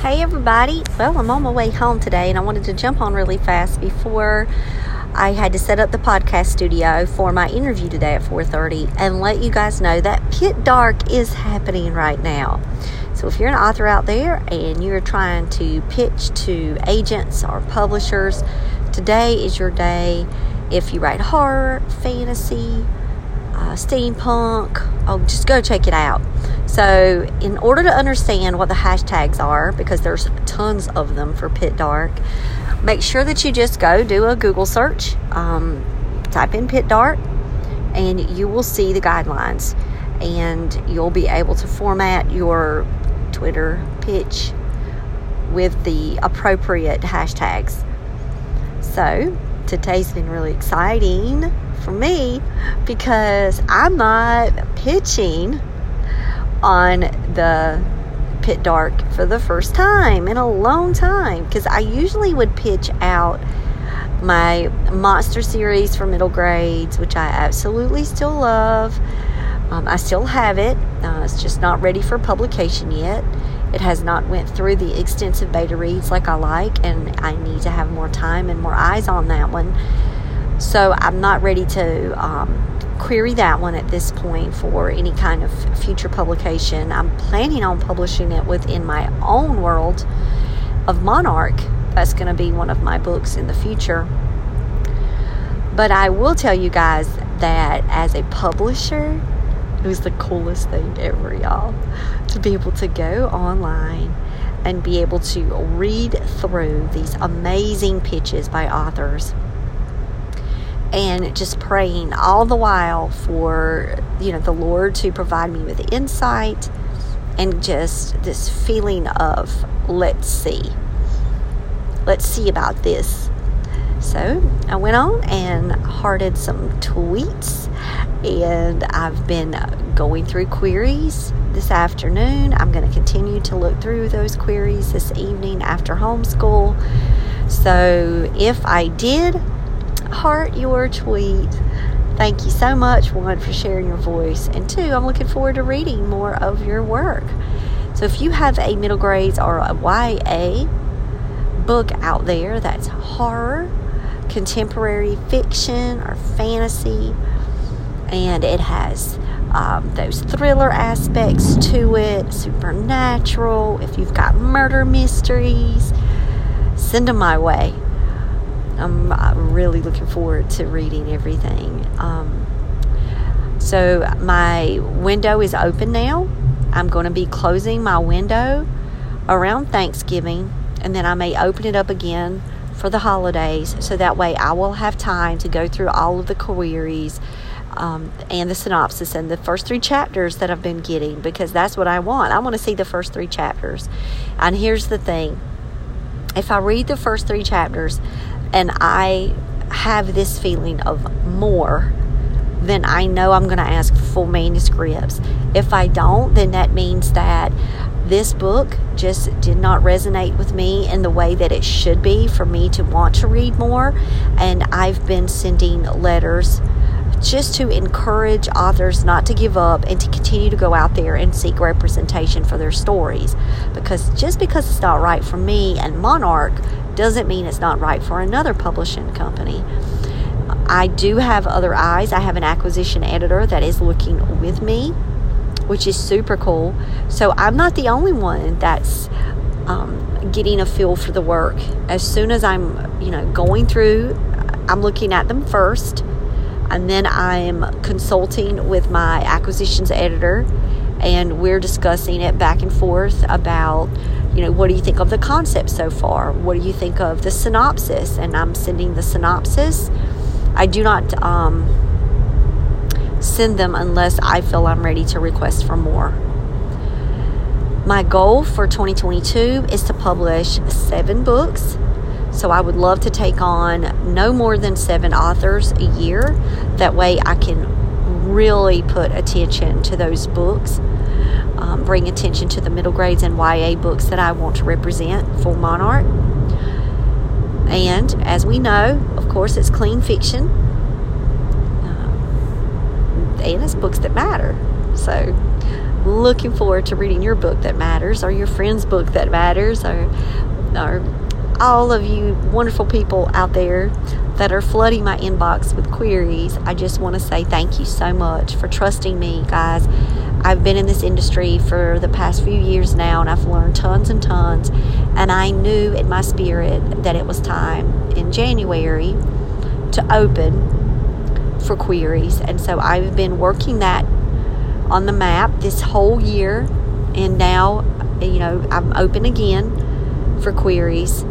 Hey everybody. Well, I'm on my way home today and I wanted to jump on really fast before I had to set up the podcast studio for my interview today at 4:30 and let you guys know that Pit Dark is happening right now. So if you're an author out there and you're trying to pitch to agents or publishers, today is your day. If you write horror, fantasy, uh, steampunk. Oh, just go check it out. So, in order to understand what the hashtags are, because there's tons of them for Pit Dark, make sure that you just go do a Google search, um, type in Pit Dark, and you will see the guidelines. And you'll be able to format your Twitter pitch with the appropriate hashtags. So, today's been really exciting for me because I'm not pitching on the Pit Dark for the first time in a long time because I usually would pitch out my monster series for middle grades, which I absolutely still love. Um, I still have it. Uh, it's just not ready for publication yet. It has not went through the extensive beta reads like I like, and I need to have more time and more eyes on that one. So I'm not ready to um, query that one at this point for any kind of future publication. I'm planning on publishing it within my own world of Monarch. That's going to be one of my books in the future. But I will tell you guys that as a publisher, it was the coolest thing ever, y'all. To be able to go online and be able to read through these amazing pitches by authors and just praying all the while for you know the lord to provide me with insight and just this feeling of let's see. Let's see about this. So i went on and hearted some tweets and i've been going through queries this afternoon. I'm going to continue to look through those queries this evening after homeschool. So if i did heart your tweet. Thank you so much, one, for sharing your voice, and two, I'm looking forward to reading more of your work. So, if you have a middle grades or a YA book out there that's horror, contemporary fiction, or fantasy, and it has um, those thriller aspects to it, supernatural, if you've got murder mysteries, send them my way. I'm, really looking forward to reading everything. Um, so my window is open now. I'm going to be closing my window around Thanksgiving, and then I may open it up again for the holidays. So that way I will have time to go through all of the queries. Um, and the synopsis and the first three chapters that I've been getting because that's what I want. I want to see the first three chapters. And here's the thing if I read the first three chapters, and I have this feeling of more, then I know I'm going to ask for full manuscripts. If I don't, then that means that this book just did not resonate with me in the way that it should be for me to want to read more. And I've been sending letters just to encourage authors not to give up and to continue to go out there and seek representation for their stories. Because just because it's not right for me and Monarch doesn't mean it's not right for another publishing company. I do have other eyes. I have an acquisition editor that is looking with me, which is super cool. So I'm not the only one that's um, getting a feel for the work. As soon as I'm, you know, going through, I'm looking at them first, and then I'm consulting with my acquisitions editor, and we're discussing it back and forth about you know, what do you think of the concept so far? What do you think of the synopsis? And I'm sending the synopsis. I do not um, send them unless I feel I'm ready to request for more. My goal for 2022 is to publish seven books. So I would love to take on no more than seven authors a year. That way I can really put attention to those books um, bring attention to the middle grades and YA books that I want to represent for Monarch. And as we know, of course, it's clean fiction. Um, and it's books that matter. So looking forward to reading your book that matters or your friend's book that matters or, or all of you wonderful people out there that are flooding my inbox with queries. I just want to say thank you so much for trusting me, guys. I've been in this industry for the past few years now and I've learned tons and tons. And I knew in my spirit that it was time in January to open for queries. And so I've been working that on the map this whole year. And now, you know, I'm open again for queries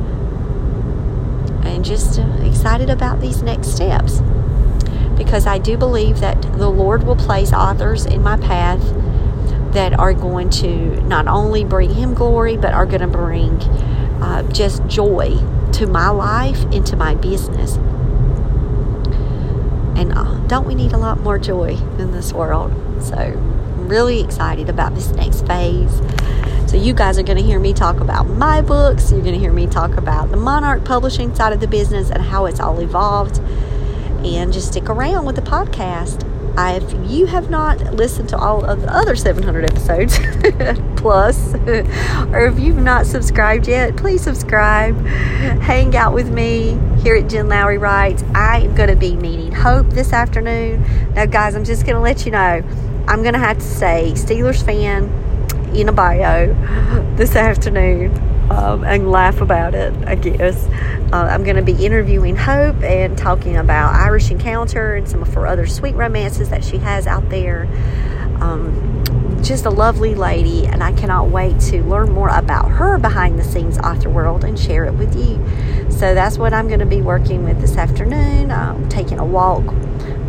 and just excited about these next steps because I do believe that the Lord will place authors in my path that are going to not only bring Him glory, but are going to bring uh, just joy to my life and to my business. And uh, don't we need a lot more joy in this world? So I'm really excited about this next phase. So, you guys are going to hear me talk about my books. You're going to hear me talk about the Monarch publishing side of the business and how it's all evolved and just stick around with the podcast. If you have not listened to all of the other 700 episodes plus, or if you've not subscribed yet, please subscribe. Hang out with me here at Jen Lowry Writes. I am going to be meeting Hope this afternoon. Now, guys, I'm just going to let you know I'm going to have to say Steelers fan in a bio this afternoon um, and laugh about it, I guess. Uh, I'm going to be interviewing Hope and talking about Irish Encounter and some of her other sweet romances that she has out there. Um, just a lovely lady, and I cannot wait to learn more about her behind the scenes author world and share it with you. So that's what I'm going to be working with this afternoon. I'm taking a walk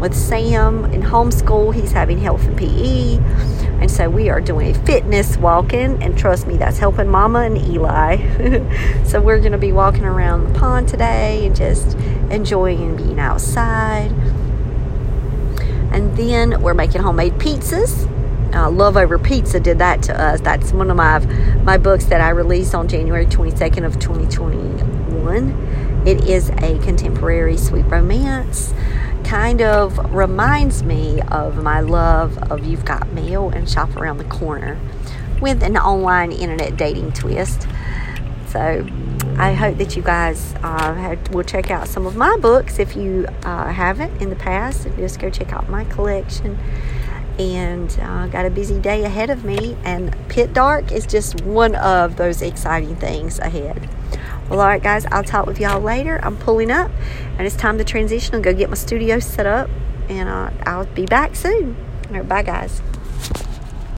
with Sam in homeschool. He's having health and PE. And so we are doing a fitness walking, and trust me, that's helping Mama and Eli. so we're going to be walking around the pond today and just enjoying being outside. And then we're making homemade pizzas. Uh, Love Over Pizza did that to us. That's one of my my books that I released on January 22nd of 2021. It is a contemporary sweet romance kind of reminds me of my love of You've Got Mail and Shop Around the Corner with an online internet dating twist. So I hope that you guys uh, have, will check out some of my books if you uh, haven't in the past. Just go check out my collection. And uh, got a busy day ahead of me, and Pit Dark is just one of those exciting things ahead. Well, all right, guys, I'll talk with y'all later. I'm pulling up, and it's time to transition and go get my studio set up, and uh, I'll be back soon. All right, bye, guys.